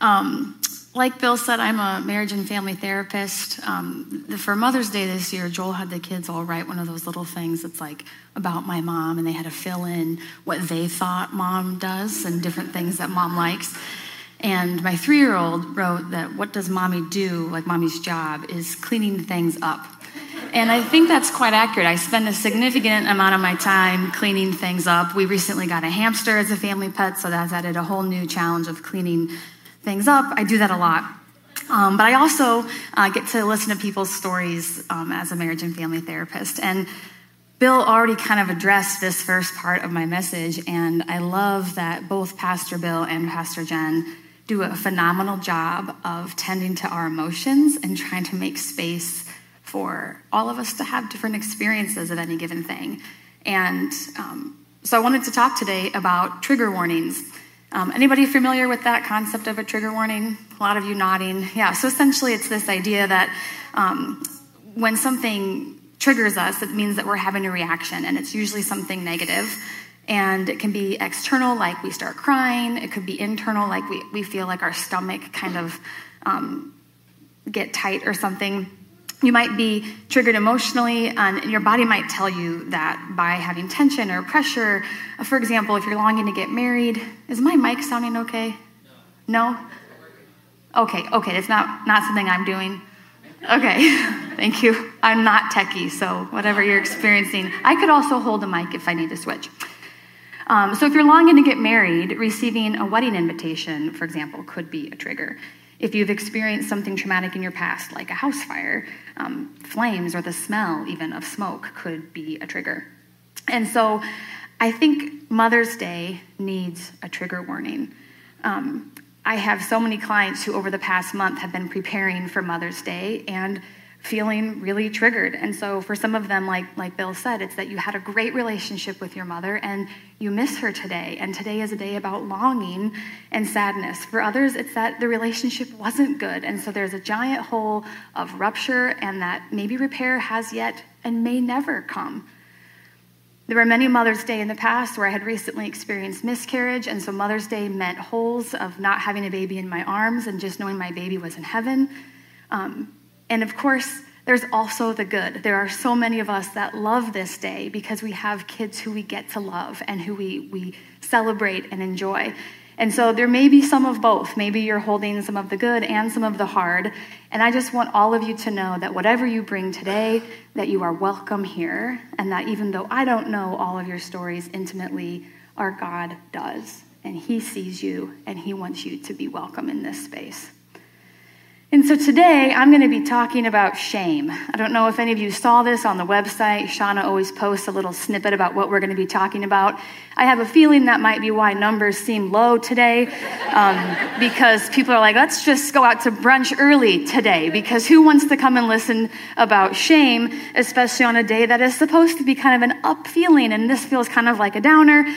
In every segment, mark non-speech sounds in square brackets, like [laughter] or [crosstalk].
Um, like Bill said, I'm a marriage and family therapist. Um, for Mother's Day this year, Joel had the kids all write one of those little things that's like about my mom, and they had to fill in what they thought mom does and different things that mom likes. And my three year old wrote that what does mommy do, like mommy's job, is cleaning things up. And I think that's quite accurate. I spend a significant amount of my time cleaning things up. We recently got a hamster as a family pet, so that's added a whole new challenge of cleaning things up. I do that a lot. Um, but I also uh, get to listen to people's stories um, as a marriage and family therapist. And Bill already kind of addressed this first part of my message, and I love that both Pastor Bill and Pastor Jen do a phenomenal job of tending to our emotions and trying to make space for all of us to have different experiences of any given thing. And um, so I wanted to talk today about trigger warnings. Um, anybody familiar with that concept of a trigger warning? A lot of you nodding. Yeah, so essentially it's this idea that um, when something triggers us, it means that we're having a reaction, and it's usually something negative. And it can be external, like we start crying. It could be internal, like we, we feel like our stomach kind of um, get tight or something. You might be triggered emotionally, and your body might tell you that by having tension or pressure. For example, if you're longing to get married, is my mic sounding okay? No? no? Okay, okay, it's not, not something I'm doing. Okay, [laughs] thank you. I'm not techie, so whatever you're experiencing. I could also hold a mic if I need to switch. Um, so, if you're longing to get married, receiving a wedding invitation, for example, could be a trigger. If you've experienced something traumatic in your past, like a house fire, um, flames or the smell even of smoke could be a trigger. And so, I think Mother's Day needs a trigger warning. Um, I have so many clients who, over the past month, have been preparing for Mother's Day and feeling really triggered. And so for some of them, like, like Bill said, it's that you had a great relationship with your mother and you miss her today. And today is a day about longing and sadness. For others, it's that the relationship wasn't good. And so there's a giant hole of rupture and that maybe repair has yet and may never come. There were many Mother's Day in the past where I had recently experienced miscarriage, and so Mother's Day meant holes of not having a baby in my arms and just knowing my baby was in heaven. Um, and of course, there's also the good. There are so many of us that love this day because we have kids who we get to love and who we, we celebrate and enjoy. And so there may be some of both. Maybe you're holding some of the good and some of the hard. And I just want all of you to know that whatever you bring today, that you are welcome here, and that even though I don't know all of your stories intimately, our God does. And He sees you, and He wants you to be welcome in this space. And so today I'm going to be talking about shame. I don't know if any of you saw this on the website. Shauna always posts a little snippet about what we're going to be talking about. I have a feeling that might be why numbers seem low today, um, [laughs] because people are like, let's just go out to brunch early today, because who wants to come and listen about shame, especially on a day that is supposed to be kind of an up feeling, and this feels kind of like a downer.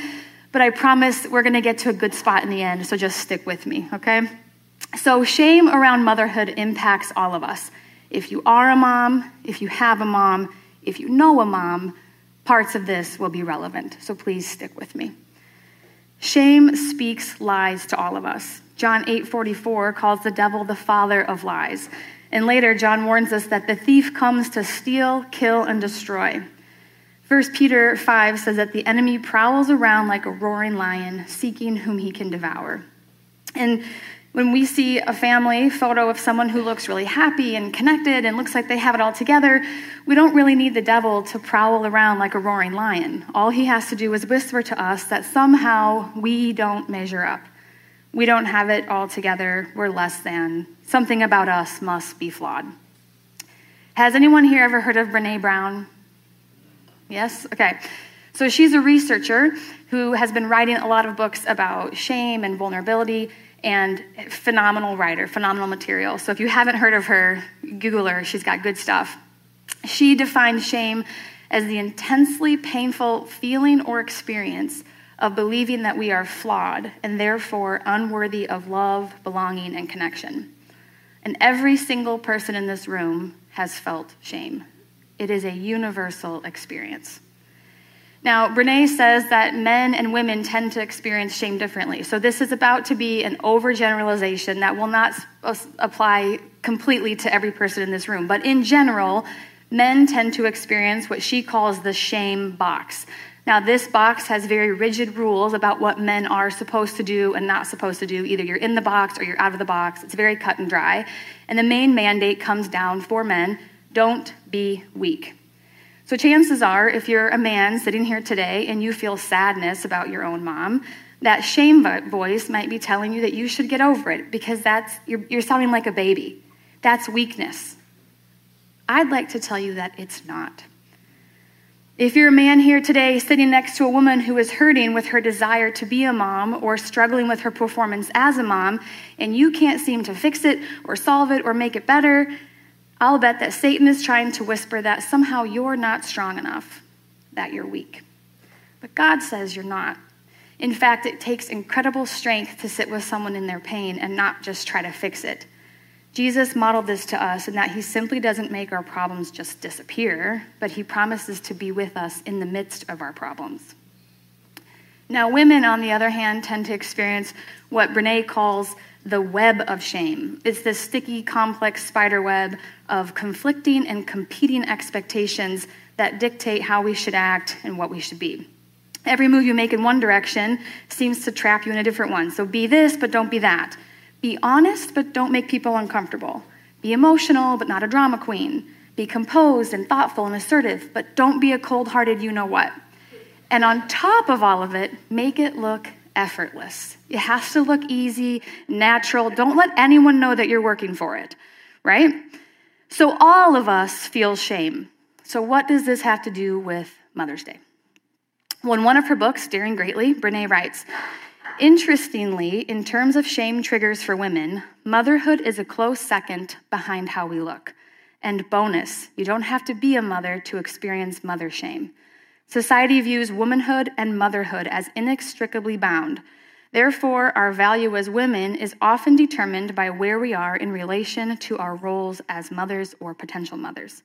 But I promise we're going to get to a good spot in the end, so just stick with me, okay? So, shame around motherhood impacts all of us. If you are a mom, if you have a mom, if you know a mom, parts of this will be relevant. So, please stick with me. Shame speaks lies to all of us. John 8:44 calls the devil the father of lies. And later John warns us that the thief comes to steal, kill and destroy. 1 Peter 5 says that the enemy prowls around like a roaring lion, seeking whom he can devour. And when we see a family photo of someone who looks really happy and connected and looks like they have it all together, we don't really need the devil to prowl around like a roaring lion. All he has to do is whisper to us that somehow we don't measure up. We don't have it all together. We're less than. Something about us must be flawed. Has anyone here ever heard of Brene Brown? Yes? Okay. So she's a researcher who has been writing a lot of books about shame and vulnerability and phenomenal writer, phenomenal material. So if you haven't heard of her, Google her. She's got good stuff. She defined shame as the intensely painful feeling or experience of believing that we are flawed and therefore unworthy of love, belonging, and connection. And every single person in this room has felt shame. It is a universal experience. Now, Brene says that men and women tend to experience shame differently. So, this is about to be an overgeneralization that will not apply completely to every person in this room. But in general, men tend to experience what she calls the shame box. Now, this box has very rigid rules about what men are supposed to do and not supposed to do. Either you're in the box or you're out of the box. It's very cut and dry. And the main mandate comes down for men don't be weak. So, chances are, if you're a man sitting here today and you feel sadness about your own mom, that shame voice might be telling you that you should get over it because that's you're, you're sounding like a baby. That's weakness. I'd like to tell you that it's not. If you're a man here today sitting next to a woman who is hurting with her desire to be a mom or struggling with her performance as a mom, and you can't seem to fix it or solve it or make it better, I'll bet that Satan is trying to whisper that somehow you're not strong enough, that you're weak. But God says you're not. In fact, it takes incredible strength to sit with someone in their pain and not just try to fix it. Jesus modeled this to us in that he simply doesn't make our problems just disappear, but he promises to be with us in the midst of our problems. Now, women, on the other hand, tend to experience what Brene calls the web of shame. It's this sticky, complex spider web of conflicting and competing expectations that dictate how we should act and what we should be. Every move you make in one direction seems to trap you in a different one. So be this, but don't be that. Be honest, but don't make people uncomfortable. Be emotional, but not a drama queen. Be composed and thoughtful and assertive, but don't be a cold hearted you know what. And on top of all of it, make it look effortless. It has to look easy, natural. Don't let anyone know that you're working for it, right? So, all of us feel shame. So, what does this have to do with Mother's Day? Well, in one of her books, Daring Greatly, Brene writes Interestingly, in terms of shame triggers for women, motherhood is a close second behind how we look. And bonus, you don't have to be a mother to experience mother shame. Society views womanhood and motherhood as inextricably bound. Therefore, our value as women is often determined by where we are in relation to our roles as mothers or potential mothers.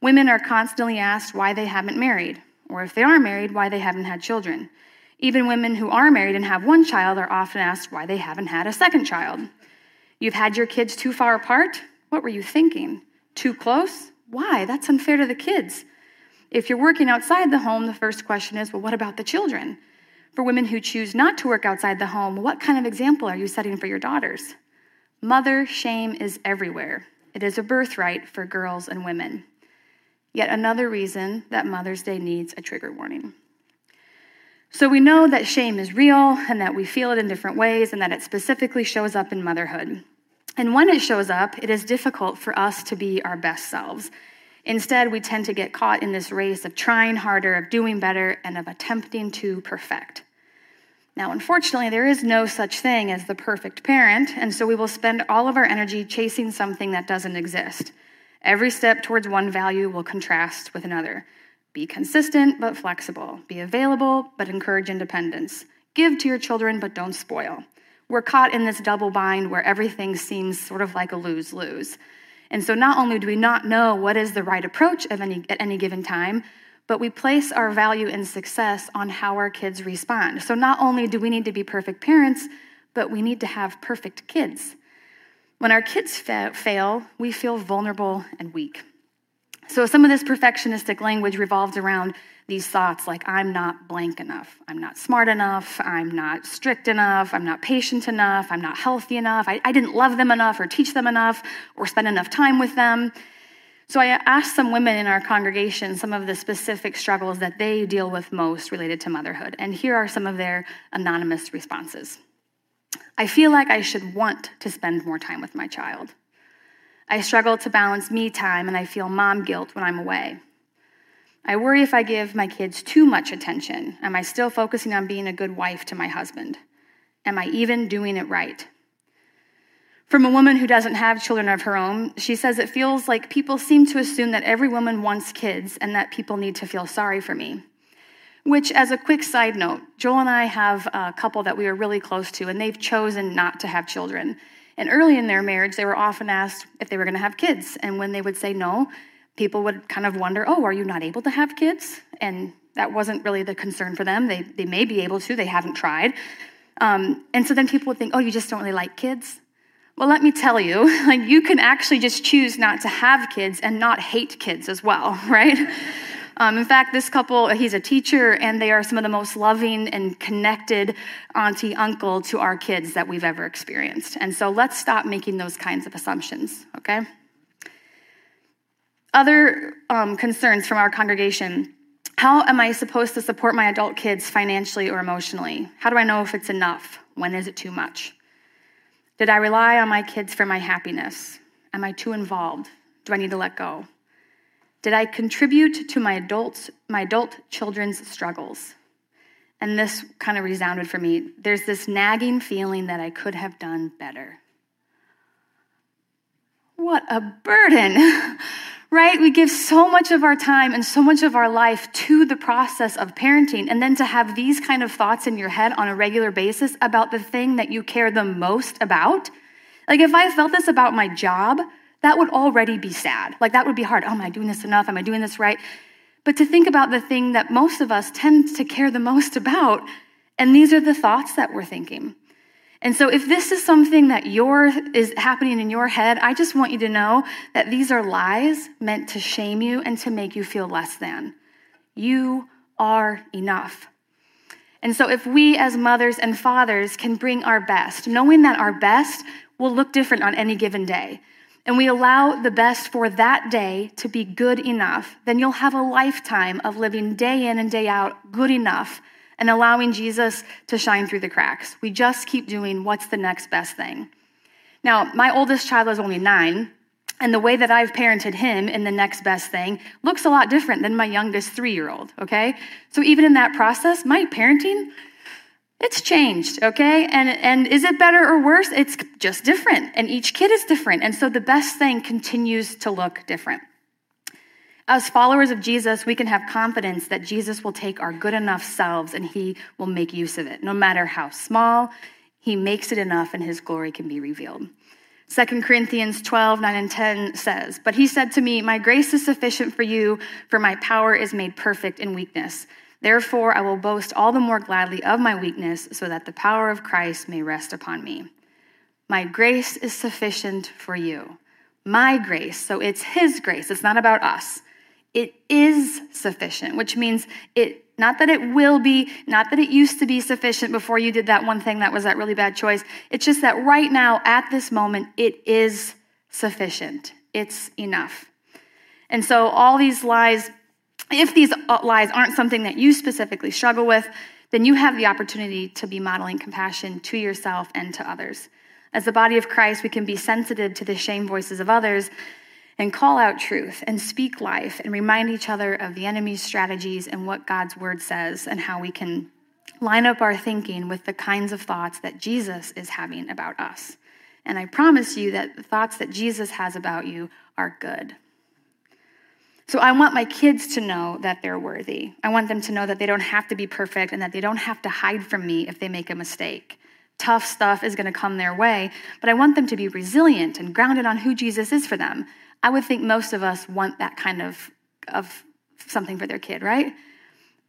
Women are constantly asked why they haven't married, or if they are married, why they haven't had children. Even women who are married and have one child are often asked why they haven't had a second child. You've had your kids too far apart? What were you thinking? Too close? Why? That's unfair to the kids. If you're working outside the home, the first question is, well, what about the children? For women who choose not to work outside the home, what kind of example are you setting for your daughters? Mother shame is everywhere. It is a birthright for girls and women. Yet another reason that Mother's Day needs a trigger warning. So we know that shame is real and that we feel it in different ways and that it specifically shows up in motherhood. And when it shows up, it is difficult for us to be our best selves. Instead, we tend to get caught in this race of trying harder, of doing better, and of attempting to perfect. Now, unfortunately, there is no such thing as the perfect parent, and so we will spend all of our energy chasing something that doesn't exist. Every step towards one value will contrast with another. Be consistent but flexible. Be available but encourage independence. Give to your children but don't spoil. We're caught in this double bind where everything seems sort of like a lose lose. And so not only do we not know what is the right approach any, at any given time, but we place our value in success on how our kids respond. So not only do we need to be perfect parents, but we need to have perfect kids. When our kids fa- fail, we feel vulnerable and weak. So some of this perfectionistic language revolves around these thoughts like, I'm not blank enough. I'm not smart enough. I'm not strict enough. I'm not patient enough. I'm not healthy enough. I, I didn't love them enough or teach them enough or spend enough time with them. So I asked some women in our congregation some of the specific struggles that they deal with most related to motherhood. And here are some of their anonymous responses. I feel like I should want to spend more time with my child. I struggle to balance me time and I feel mom guilt when I'm away. I worry if I give my kids too much attention. Am I still focusing on being a good wife to my husband? Am I even doing it right? From a woman who doesn't have children of her own, she says it feels like people seem to assume that every woman wants kids and that people need to feel sorry for me. Which, as a quick side note, Joel and I have a couple that we are really close to, and they've chosen not to have children. And early in their marriage, they were often asked if they were going to have kids. And when they would say no, people would kind of wonder, oh, are you not able to have kids? And That wasn't really the concern for them. They, they may be able to, they haven't tried. Um, and so then people would think, oh, you just don't really like kids? Well, let me tell you, [laughs] like you can actually just choose not to have kids and not hate kids as well, [laughs] right? Um, in fact, this couple, he's a teacher, and they are some of the most loving and connected auntie, uncle to our kids that we've ever experienced. And so let's stop making those kinds of assumptions, okay? Other um, concerns from our congregation how am I supposed to support my adult kids financially or emotionally? How do I know if it's enough? When is it too much? Did I rely on my kids for my happiness? Am I too involved? Do I need to let go? Did I contribute to my adults, my adult children's struggles? And this kind of resounded for me. There's this nagging feeling that I could have done better. What a burden, [laughs] right? We give so much of our time and so much of our life to the process of parenting, and then to have these kind of thoughts in your head on a regular basis about the thing that you care the most about. Like, if I felt this about my job, that would already be sad. Like, that would be hard. Oh, am I doing this enough? Am I doing this right? But to think about the thing that most of us tend to care the most about, and these are the thoughts that we're thinking. And so, if this is something that your is happening in your head, I just want you to know that these are lies meant to shame you and to make you feel less than. You are enough. And so, if we as mothers and fathers can bring our best, knowing that our best will look different on any given day, and we allow the best for that day to be good enough, then you'll have a lifetime of living day in and day out good enough and allowing Jesus to shine through the cracks. We just keep doing what's the next best thing. Now, my oldest child is only nine, and the way that I've parented him in the next best thing looks a lot different than my youngest three year old, okay? So even in that process, my parenting it's changed, okay? And, and is it better or worse? It's just different. And each kid is different. And so the best thing continues to look different. As followers of Jesus, we can have confidence that Jesus will take our good enough selves and he will make use of it. No matter how small, he makes it enough and his glory can be revealed. 2 Corinthians 12, 9 and 10 says, But he said to me, My grace is sufficient for you, for my power is made perfect in weakness. Therefore, I will boast all the more gladly of my weakness, so that the power of Christ may rest upon me. My grace is sufficient for you. My grace, so it's His grace, it's not about us. It is sufficient, which means it not that it will be, not that it used to be sufficient before you did that one thing that was that really bad choice. It's just that right now, at this moment, it is sufficient. It's enough. And so all these lies if these uh, lies aren't something that you specifically struggle with, then you have the opportunity to be modeling compassion to yourself and to others. As the body of Christ, we can be sensitive to the shame voices of others and call out truth and speak life and remind each other of the enemy's strategies and what God's word says and how we can line up our thinking with the kinds of thoughts that Jesus is having about us. And I promise you that the thoughts that Jesus has about you are good. So I want my kids to know that they're worthy. I want them to know that they don't have to be perfect and that they don't have to hide from me if they make a mistake. Tough stuff is going to come their way, but I want them to be resilient and grounded on who Jesus is for them. I would think most of us want that kind of, of something for their kid, right?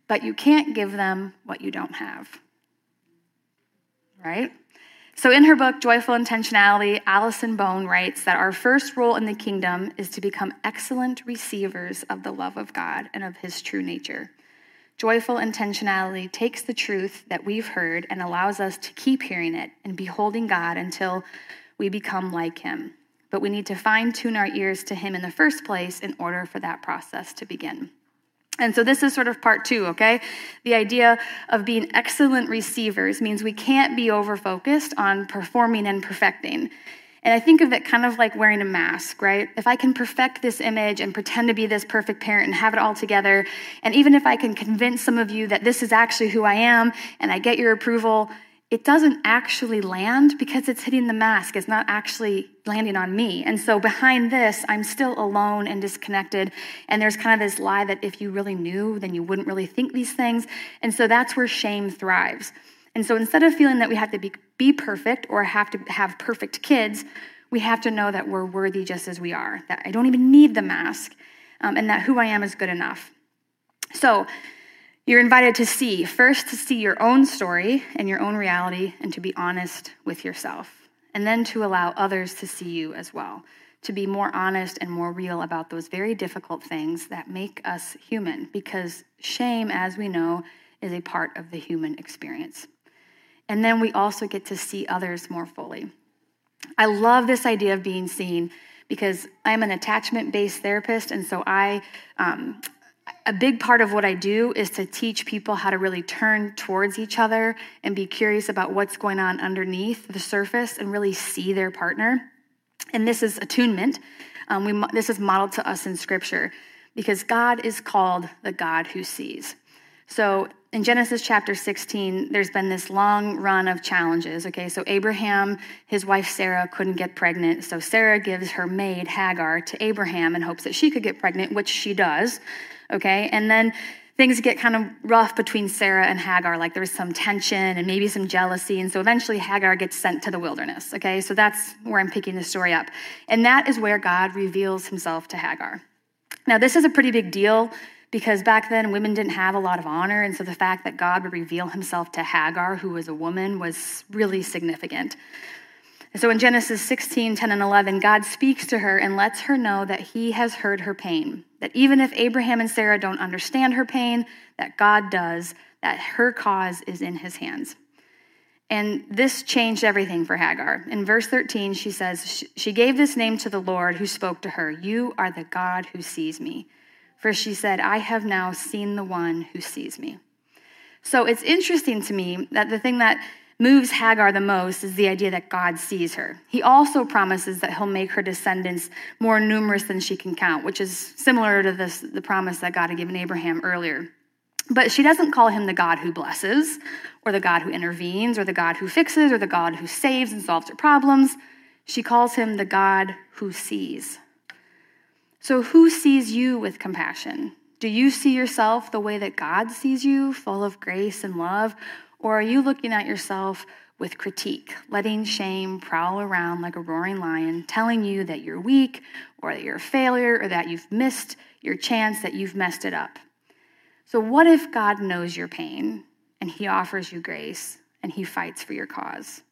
But you can't give them what you don't have, right? So, in her book, Joyful Intentionality, Allison Bone writes that our first role in the kingdom is to become excellent receivers of the love of God and of his true nature. Joyful intentionality takes the truth that we've heard and allows us to keep hearing it and beholding God until we become like him. But we need to fine tune our ears to him in the first place in order for that process to begin. And so this is sort of part two, okay? The idea of being excellent receivers means we can't be over focused on performing and perfecting. And I think of it kind of like wearing a mask, right? If I can perfect this image and pretend to be this perfect parent and have it all together, and even if I can convince some of you that this is actually who I am and I get your approval, it doesn't actually land because it's hitting the mask. It's not actually landing on me. And so behind this, I'm still alone and disconnected. And there's kind of this lie that if you really knew, then you wouldn't really think these things. And so that's where shame thrives. And so instead of feeling that we have to be, be perfect or have to have perfect kids, we have to know that we're worthy just as we are, that I don't even need the mask, um, and that who I am is good enough. So, You're invited to see, first, to see your own story and your own reality and to be honest with yourself, and then to allow others to see you as well, to be more honest and more real about those very difficult things that make us human, because shame, as we know, is a part of the human experience. And then we also get to see others more fully. I love this idea of being seen because I'm an attachment based therapist, and so I, um, a big part of what I do is to teach people how to really turn towards each other and be curious about what's going on underneath the surface and really see their partner. And this is attunement. Um, we, this is modeled to us in Scripture because God is called the God who sees. So in Genesis chapter 16, there's been this long run of challenges. Okay, so Abraham, his wife Sarah, couldn't get pregnant. So Sarah gives her maid Hagar to Abraham in hopes that she could get pregnant, which she does. Okay, and then things get kind of rough between Sarah and Hagar. Like there's some tension and maybe some jealousy. And so eventually Hagar gets sent to the wilderness. Okay, so that's where I'm picking the story up. And that is where God reveals himself to Hagar. Now, this is a pretty big deal because back then women didn't have a lot of honor. And so the fact that God would reveal himself to Hagar, who was a woman, was really significant. And so in Genesis 16, 10, and 11, God speaks to her and lets her know that he has heard her pain. That even if Abraham and Sarah don't understand her pain, that God does, that her cause is in his hands. And this changed everything for Hagar. In verse 13, she says, She gave this name to the Lord who spoke to her You are the God who sees me. For she said, I have now seen the one who sees me. So it's interesting to me that the thing that moves Hagar the most is the idea that God sees her. He also promises that he'll make her descendants more numerous than she can count, which is similar to this, the promise that God had given Abraham earlier. But she doesn't call him the God who blesses, or the God who intervenes, or the God who fixes, or the God who saves and solves her problems. She calls him the God who sees. So, who sees you with compassion? Do you see yourself the way that God sees you, full of grace and love? Or are you looking at yourself with critique, letting shame prowl around like a roaring lion, telling you that you're weak, or that you're a failure, or that you've missed your chance, that you've messed it up? So, what if God knows your pain and He offers you grace and He fights for your cause?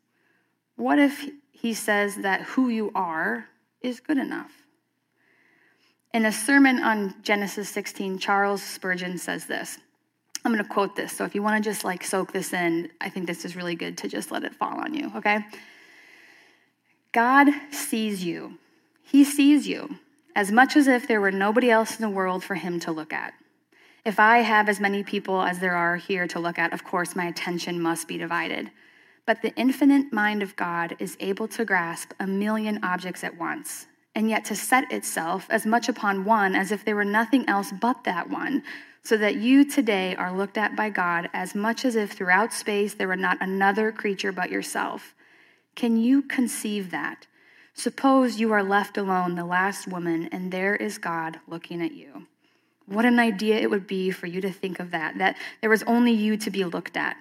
What if He says that who you are is good enough? In a sermon on Genesis 16, Charles Spurgeon says this. I'm going to quote this. So if you want to just like soak this in, I think this is really good to just let it fall on you, okay? God sees you. He sees you as much as if there were nobody else in the world for him to look at. If I have as many people as there are here to look at, of course, my attention must be divided. But the infinite mind of God is able to grasp a million objects at once and yet to set itself as much upon one as if there were nothing else but that one, so that you today are looked at by God as much as if throughout space there were not another creature but yourself. Can you conceive that? Suppose you are left alone, the last woman, and there is God looking at you. What an idea it would be for you to think of that, that there was only you to be looked at.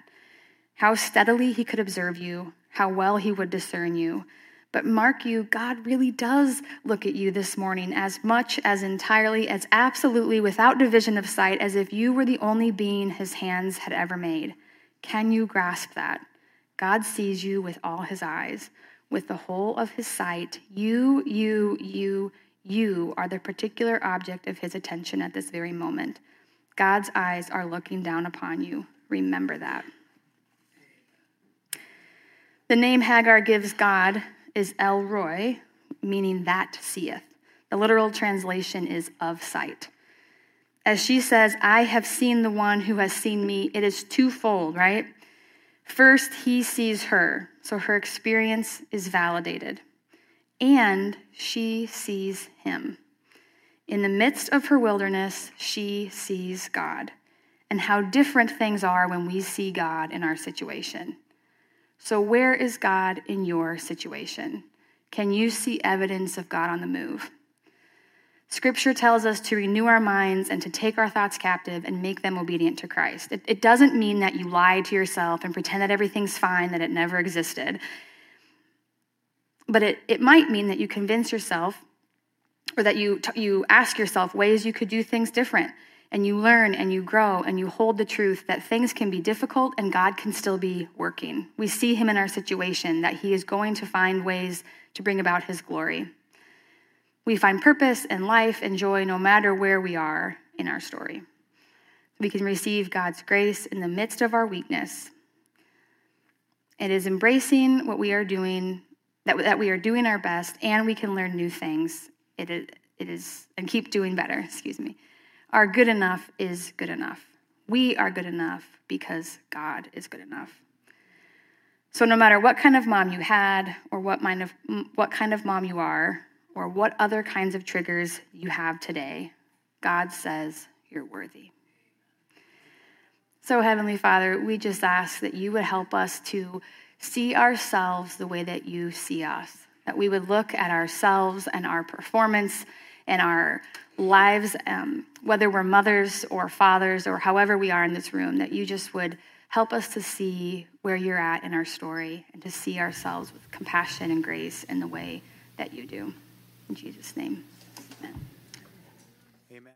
How steadily he could observe you, how well he would discern you but mark you, God really does look at you this morning as much, as entirely, as absolutely without division of sight, as if you were the only being his hands had ever made. Can you grasp that? God sees you with all his eyes, with the whole of his sight. You, you, you, you are the particular object of his attention at this very moment. God's eyes are looking down upon you. Remember that. The name Hagar gives God is El Roi, meaning that seeth. The literal translation is of sight. As she says, I have seen the one who has seen me, it is twofold, right? First, he sees her, so her experience is validated. And she sees him. In the midst of her wilderness, she sees God, and how different things are when we see God in our situation. So, where is God in your situation? Can you see evidence of God on the move? Scripture tells us to renew our minds and to take our thoughts captive and make them obedient to Christ. It, it, doesn't mean that you lie to yourself and pretend that everything's fine, that it never existed. But it, it might mean that you convince yourself or that you, you ask yourself ways you could do things different. And you learn and you grow and you hold the truth that things can be difficult and God can still be working. We see Him in our situation, that He is going to find ways to bring about His glory. We find purpose and life and joy no matter where we are in our story. We can receive God's grace in the midst of our weakness. It is embracing what we are doing, that, that we are doing our best, and we can learn new things. It is, it is, and keep doing better, [laughs] excuse me. Our good enough is good enough. We are good enough because God is good enough. So, no matter what kind of mom you had, or what kind of, what kind of mom you are, or what other kinds of triggers you have today, God says you're worthy. So, Heavenly Father, we just ask that you would help us to see ourselves the way that you see us, that we would look at ourselves and our performance and our lives, um, whether we're mothers or fathers or however we are in this room, that you just would help us to see where you're at in our story and to see ourselves with compassion and grace in the way that you do. In Jesus' name, amen.